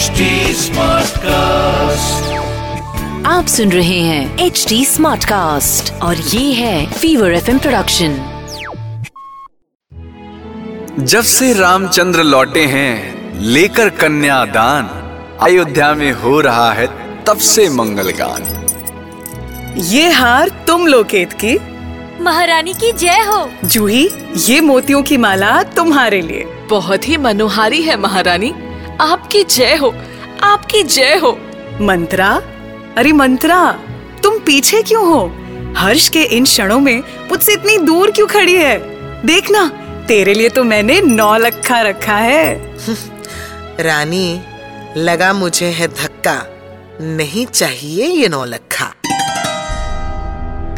HD cast आप सुन रहे हैं एच डी स्मार्ट कास्ट और ये है फीवर एफ़ प्रोडक्शन जब से रामचंद्र लौटे हैं लेकर कन्यादान अयोध्या में हो रहा है तब से मंगल गान ये हार तुम लोकेत की। महारानी की जय हो। जूही ये मोतियों की माला तुम्हारे लिए। बहुत ही मनोहारी है महारानी। आपकी जय हो आपकी जय हो। मंत्रा? अरे मंत्रा तुम पीछे क्यों हो? हर्ष के इन क्षणों में मुझसे इतनी दूर क्यों खड़ी है? देखना तेरे लिए तो मैंने नौ लखा रखा है। रानी लगा मुझे है धक्का। नहीं चाहिए ये नौ लखा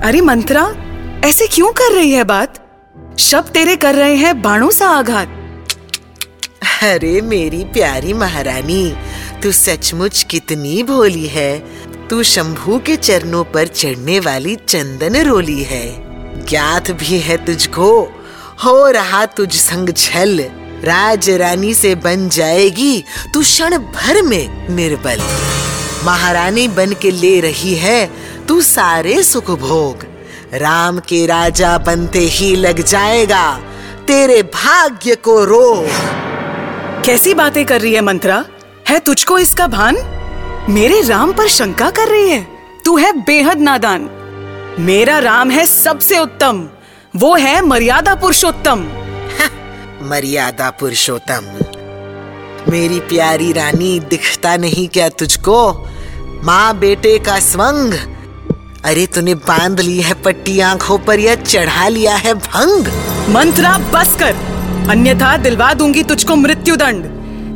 अरे मंत्रा ऐसे क्यों कर रही है बात? शब्द तेरे कर रहे हैं बाणों सा आघात। अरे मेरी प्यारी महारानी, तू सचमुच कितनी भोली है। तू शंभू के चरणों पर चढ़ने वाली चंदन रोली है। ज्ञात भी है तुझको, हो रहा तुझ संग छल राज रानी से बन जाएगी तू क्षण भर में निर्बल। महारानी बन के ले रही है तू सारे सुख भोग। राम के राजा बनते ही लग जाएगा तेरे भाग्य को रोग। कैसी बातें कर रही है मंत्रा? है तुझको इसका भान? मेरे राम पर शंका कर रही है। तू है बेहद नादान। मेरा राम है सबसे उत्तम। वो है मर्यादा पुरुषोत्तम। मर्यादा पुरुषोत्तम। मेरी प्यारी रानी दिखता नहीं क्या तुझको? माँ बेटे का स्वंग। अरे तूने बाँध ली है पट्टी आँखों पर या चढ़ा लिया है भंग? मंत्रा बस कर। अन्यथा दिलवा दूँगी तुझको मृत्यु दंड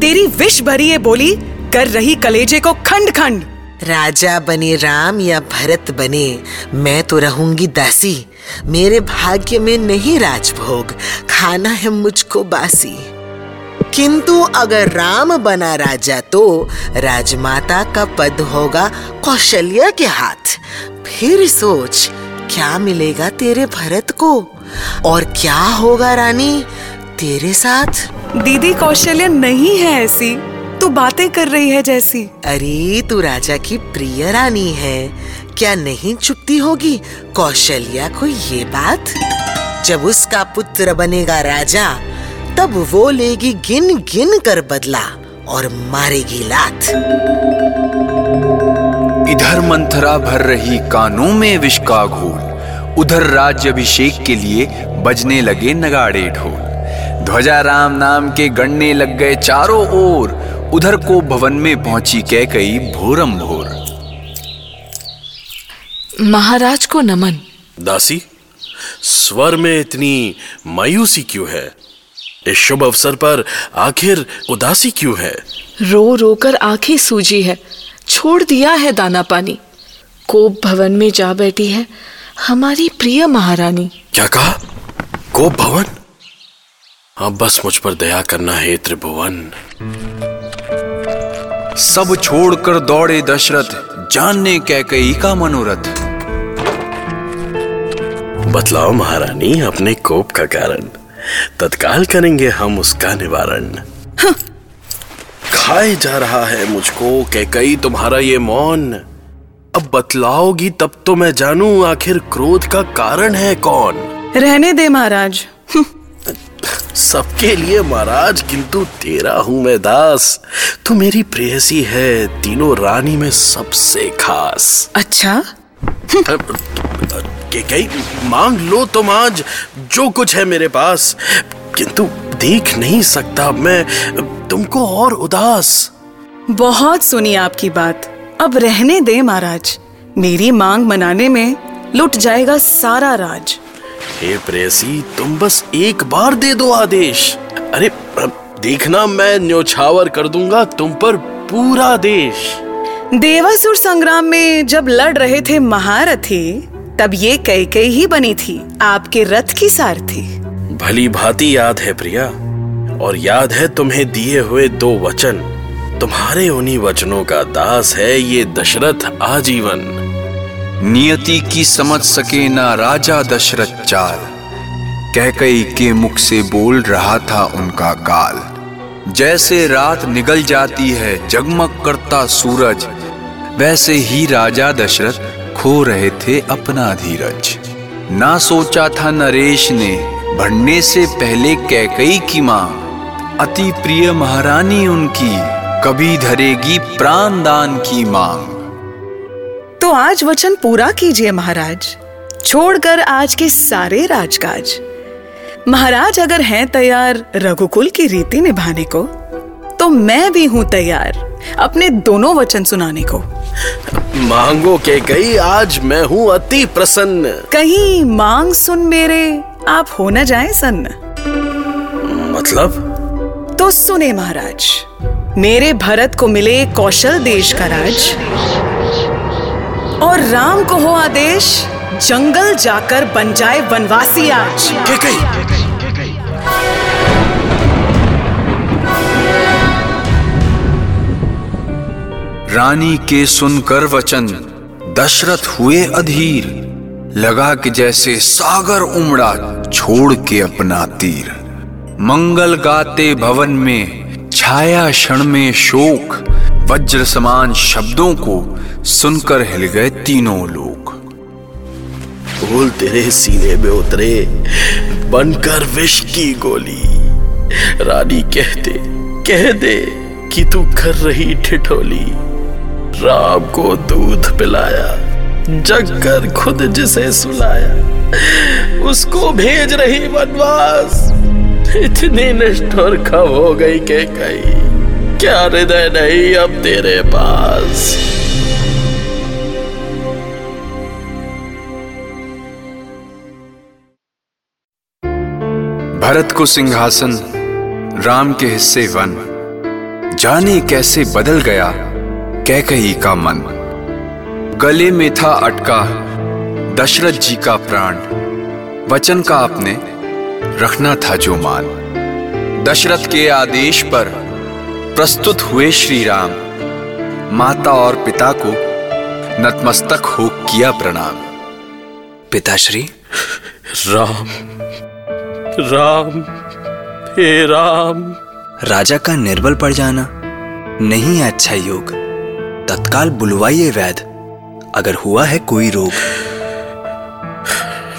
तेरी विष भरी ये बोली कर रही कलेजे को खंड खंड। राजा बने राम या भरत बने, मैं तो रहूँगी दासी। मेरे भाग्य में नहीं राजभोग, खाना है मुझको बासी। किंतु अगर राम बना राजा तो राजमाता का पद होगा कौशल्या के हाथ। फिर सोच, क्या मिलेगा तेरे भरत को? और क्या होगा रानी? तेरे साथ? दीदी कौशल्य नहीं है ऐसी। तू बातें कर रही है जैसी। अरे तू राजा की प्रिय रानी है। क्या नहीं चुपती होगी? कौशल्या को ये बात? जब उसका पुत्र बनेगा राजा तब वो लेगी गिन गिन कर बदला और मारेगी लात। इधर मंथरा भर रही कानों में विष का घोल उधर राज्य अभिषेक के लिए बजने लगे नगाड़े ढोल। ध्वजा राम नाम के गणने लग गए चारों ओर। उधर को भवन में पहुँची कह कई भोरम भोर महाराज को नमन। दासी स्वर में इतनी मायूसी क्यों है? इस शुभ अवसर पर आखिर उदासी क्यों है? रो रो कर आँखें सूजी है छोड़ दिया है दाना पानी। कोप भवन में जा बैठी है हमारी प्रिय महारानी। क्या कहा? कोप भवन? अब बस मुझ पर दया करना है त्रिभुवन। सब छोड़कर दौड़े दशरथ जानने कह कई का मनोरथ। बतलाओ महारानी अपने कोप का कारण। तत्काल करेंगे हम उसका निवारण। खाए जा रहा है मुझको कैकई तुम्हारा ये मौन। अब बतलाओगी तब तो मैं जानू आखिर क्रोध का कारण है कौन। रहने दे महाराज। सबके लिए महाराज किंतु तेरा हूँ मैं दास। तू मेरी प्रेयसी है तीनों रानी में सबसे खास। अच्छा? के कई मांग लो तुम आज जो कुछ है मेरे पास। किंतु देख नहीं सकता मैं तुमको और उदास। बहुत सुनी आपकी बात। अब रहने दे महाराज। मेरी मांग मनाने में लुट जाएगा सारा राज। हे प्रेसी तुम बस एक बार दे दो आदेश। अरे देखना मैं न्योछावर कर दूँगा तुम पर पूरा देश। देवासुर संग्राम में जब लड़ रहे थे महारथी तब ये कई कई ही बनी थी आपके रथ की सारथी भली भांति याद है प्रिया और याद है तुम्हें दिए हुए दो वचन। तुम्हारे उन्हीं वचनों का दास है ये दशरथ आजीवन। नियति की समझ सके ना राजा दशरथ चाल। कह कई के मुख से बोल रहा था उनका काल। जैसे रात निगल जाती है, जगमग करता सूरज। वैसे ही राजा दशरथ खो रहे थे अपना धीरज। ना सोचा था नरेश ने, भरने से पहले कैकई की मांग अति प्रिय महारानी उनकी, कभी धरेगी प्राण दान की मांग आज वचन पूरा कीजिए महाराज। छोड़कर आज के सारे राजकाज। महाराज अगर हैं तैयार रघुकुल की रीति निभाने को तो मैं भी हूँ तैयार अपने दोनों वचन सुनाने को। मांगो के गई आज मैं हूँ अति प्रसन्न। कहीं मांग सुन मेरे आप हो न जाए सन्न। मतलब? तो सुने महाराज मेरे भरत को मिले कौशल देश का राज। और राम को हो आदेश जंगल जाकर बन जाए वनवासी आज। के रानी के सुनकर वचन दशरथ हुए अधीर लगा कि जैसे सागर उमड़ा छोड़ के अपना तीर। मंगल गाते भवन में छाया क्षण में शोक वज्र समान शब्दों को सुनकर हिल गए तीनों लोग। फूल तेरे सीने में उतरे, बनकर विष की गोली। रानी कहते, कह दे कि तू कर रही ठिठोली। राम को दूध पिलाया, जग कर खुद जिसे सुलाया। उसको भेज रही वनवास। इतनी निष्ठुर कब हो गई के कई क्या हृदय नहीं, अब तेरे पास। भरत को सिंहासन, राम के हिस्से वन। जाने कैसे बदल गया कैकही का मन। गले में था अटका दशरथ जी का प्राण। वचन का आपने रखना था जो मान। दशरथ के आदेश पर प्रस्तुत हुए श्री राम माता और पिता को नतमस्तक हो किया प्रणाम। पिताश्री। राम राम हे राम। राजा का निर्बल पड़ जाना नहीं है अच्छा योग। तत्काल बुलवाइए वैद अगर हुआ है कोई रोग।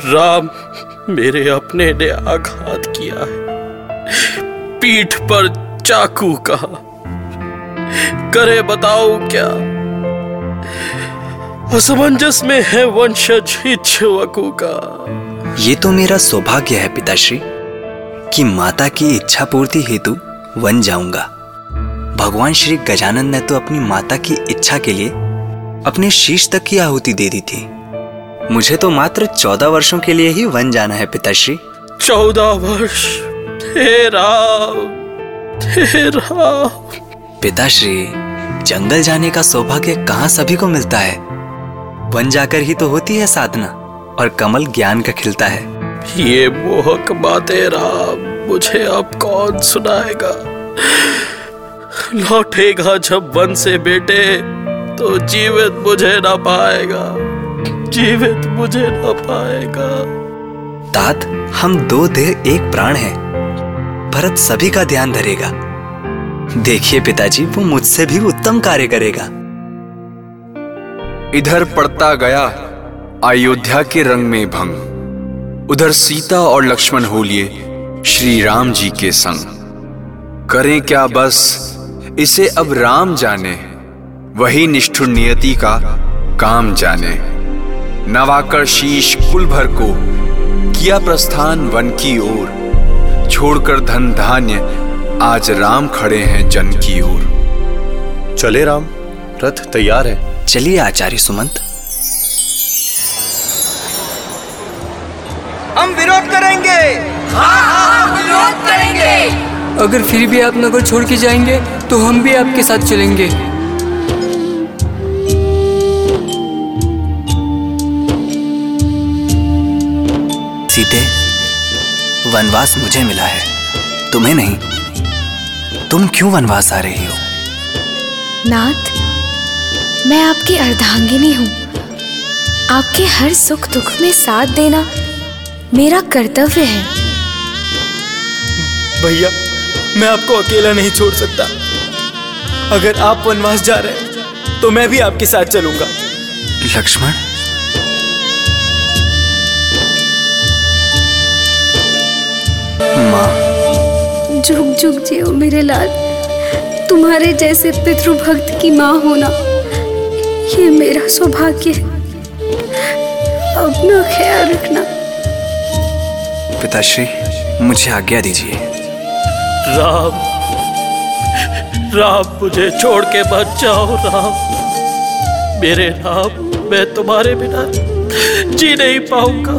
राम मेरे अपने ने आघात किया है। पीठ पर चाकू का करे बताओ क्या? असमंजस में है वंशज इच्छुवकु का। ये तो मेरा सौभाग्य है पिताश्री कि माता की इच्छा पूर्ति हेतु वन जाऊँगा। भगवान श्री गजानन ने तो अपनी माता की इच्छा के लिए अपने शीश तक की आहुति दे दी थी। मुझे तो मात्र चौदह वर्षों के लिए ही वन जाना है पिताश्री। चौदह वर्ष हे राम हे राम। पिताश्री जंगल जाने का सौभाग्य कहाँ सभी को मिलता है? वन जाकर ही तो होती है साधना और कमल ज्ञान का खिलता है। ये मोहक बातें राम मुझे अब कौन सुनाएगा? लौटेगा जब वन से बेटे तो जीवित मुझे ना पाएगा। जीवित मुझे ना पाएगा। तात हम दो देह एक प्राण है। भरत सभी का ध्यान धरेगा। देखिए पिताजी, वो मुझसे भी उत्तम कार्य करेगा। इधर पड़ता गया अयोध्या के रंग में भंग। उधर सीता और लक्ष्मण हो लिए श्री राम जी के संग। करें क्या बस, इसे अब राम जाने। वही निष्ठुर नियति का काम जाने। नवाकर शीश कुल भर को किया प्रस्थान वन की ओर। छोड़कर धन धान्य आज राम खड़े हैं जन की ओर। चले राम रथ तैयार है। चलिए आचार्य सुमंत। हम विरोध करेंगे। हाँ हाँ विरोध करेंगे। अगर फिर भी आप नगर छोड़ के जाएँगे तो हम भी आपके साथ चलेंगे। सीते वनवास मुझे मिला है। तुम्हें नहीं। तुम क्यों वनवास आ रही हो? नाथ मैं आपकी अर्धांगिनी हूँ। आपके हर सुख दुख में साथ देना मेरा कर्तव्य है। भैया मैं आपको अकेला नहीं छोड़ सकता। अगर आप वनवास जा रहे हैं तो मैं भी आपके साथ चलूँगा। लक्ष्मण झुक झुक जियो मेरे लाल। तुम्हारे जैसे पितृभक्त की माँ होना ये मेरा सौभाग्य है। अपना ख्याल रखना। पिताश्री मुझे आज्ञा दीजिए। राम राम मुझे छोड़ के मत जाओ राम। मेरे राम मैं तुम्हारे बिना जी नहीं पाऊँगा।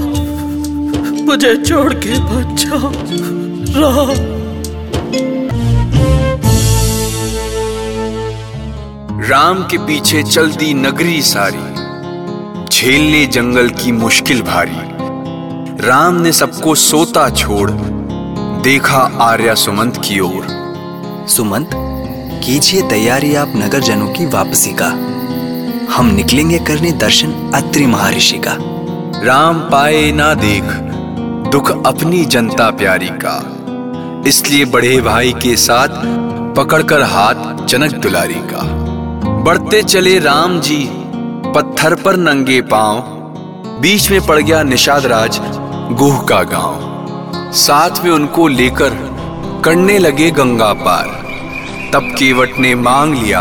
मुझे छोड़ के मत जाओ राम। राम के पीछे चलती नगरी सारी झेलने जंगल की मुश्किल भारी। राम ने सबको सोता छोड़ देखा आर्या सुमंत की ओर। सुमंत कीजिए तैयारी आप नगर जनों की वापसी का। हम निकलेंगे करने दर्शन अत्रि महर्षि का। राम पाए ना देख दुख अपनी जनता प्यारी का। इसलिए बड़े भाई के साथ पकड़कर हाथ जनक दुलारी का। बढ़ते चले राम जी पत्थर पर नंगे पाँव बीच में पड़ गया निषाद राज गोह का गाँव। साथ में उनको लेकर करने लगे गंगा पार। तब केवट ने मांग लिया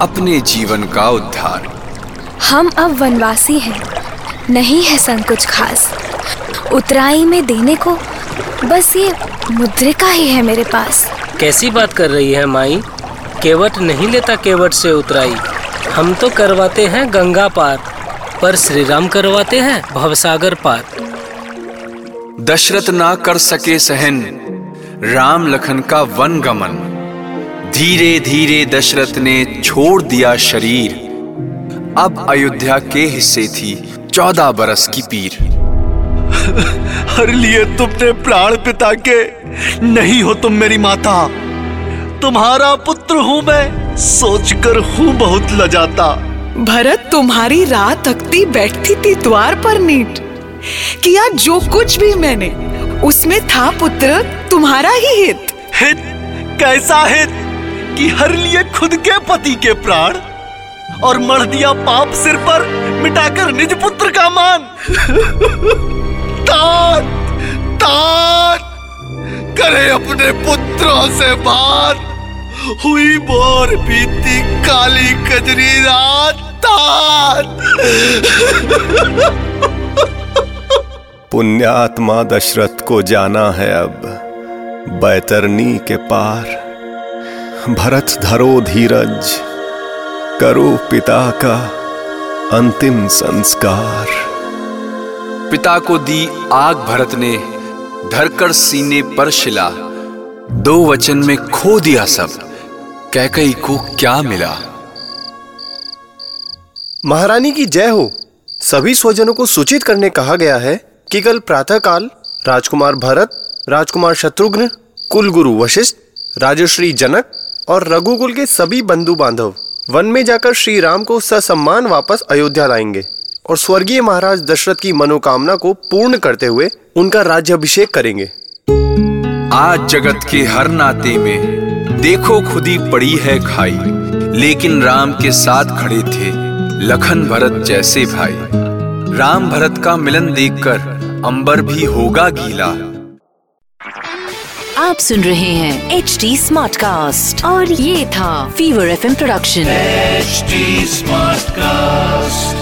अपने जीवन का उद्धार। हम अब वनवासी हैं। नहीं है संकुच खास। उतराई में देने को बस ये मुद्रिका ही है मेरे पास। कैसी बात कर रही है माई? केवट नहीं लेता केवट से उतराई। हम तो करवाते हैं गंगा पार पर श्री राम करवाते हैं भवसागर पार। दशरथ ना कर सके सहन राम लखन का वन गमन। धीरे धीरे दशरथ ने छोड़ दिया शरीर। अब अयोध्या के हिस्से थी चौदह बरस की पीर। हर लिए तुमने प्राण पिता के नहीं हो तुम मेरी माता। तुम्हारा पुत्र हूँ मैं सोचकर हूँ बहुत लजाता। भरत तुम्हारी राह तकती बैठती थी द्वार पर नीट। किया जो कुछ भी मैंने उसमें था पुत्र तुम्हारा ही हित। हित? कैसा हित? कि हर लिए खुद के पति के प्राण और मर दिया पाप सिर पर मिटाकर निज पुत्र का मान। तात तात करे अपने पुत्रों से बात। हुई बोर बीती काली कजरी रात पुण्यात्मा दशरथ को जाना है अब बैतरनी के पार। भरत धरो धीरज करो पिता का अंतिम संस्कार। पिता को दी आग भरत ने धरकर सीने पर शिला। दो वचन में खो दिया सब। कैकई को क्या मिला? महारानी की जय हो। सभी स्वजनों को सूचित करने कहा गया है कि कल प्रातःकाल राजकुमार भरत राजकुमार शत्रुघ्न कुलगुरु वशिष्ठ राजश्री जनक और रघुकुल के सभी बंधु बांधव वन में जाकर श्री राम को ससम्मान वापस अयोध्या लाएँगे और स्वर्गीय महाराज दशरथ की मनोकामना को पूर्ण करते हुए उनका राज्याभिषेक करेंगे। आज जगत के हर नाते में देखो खुदी पड़ी है खाई लेकिन राम के साथ खड़े थे लखन भरत जैसे भाई। राम भरत का मिलन देखकर अंबर भी होगा गीला। आप सुन रहे हैं एच डी स्मार्ट कास्ट और ये था fever F production H smart cast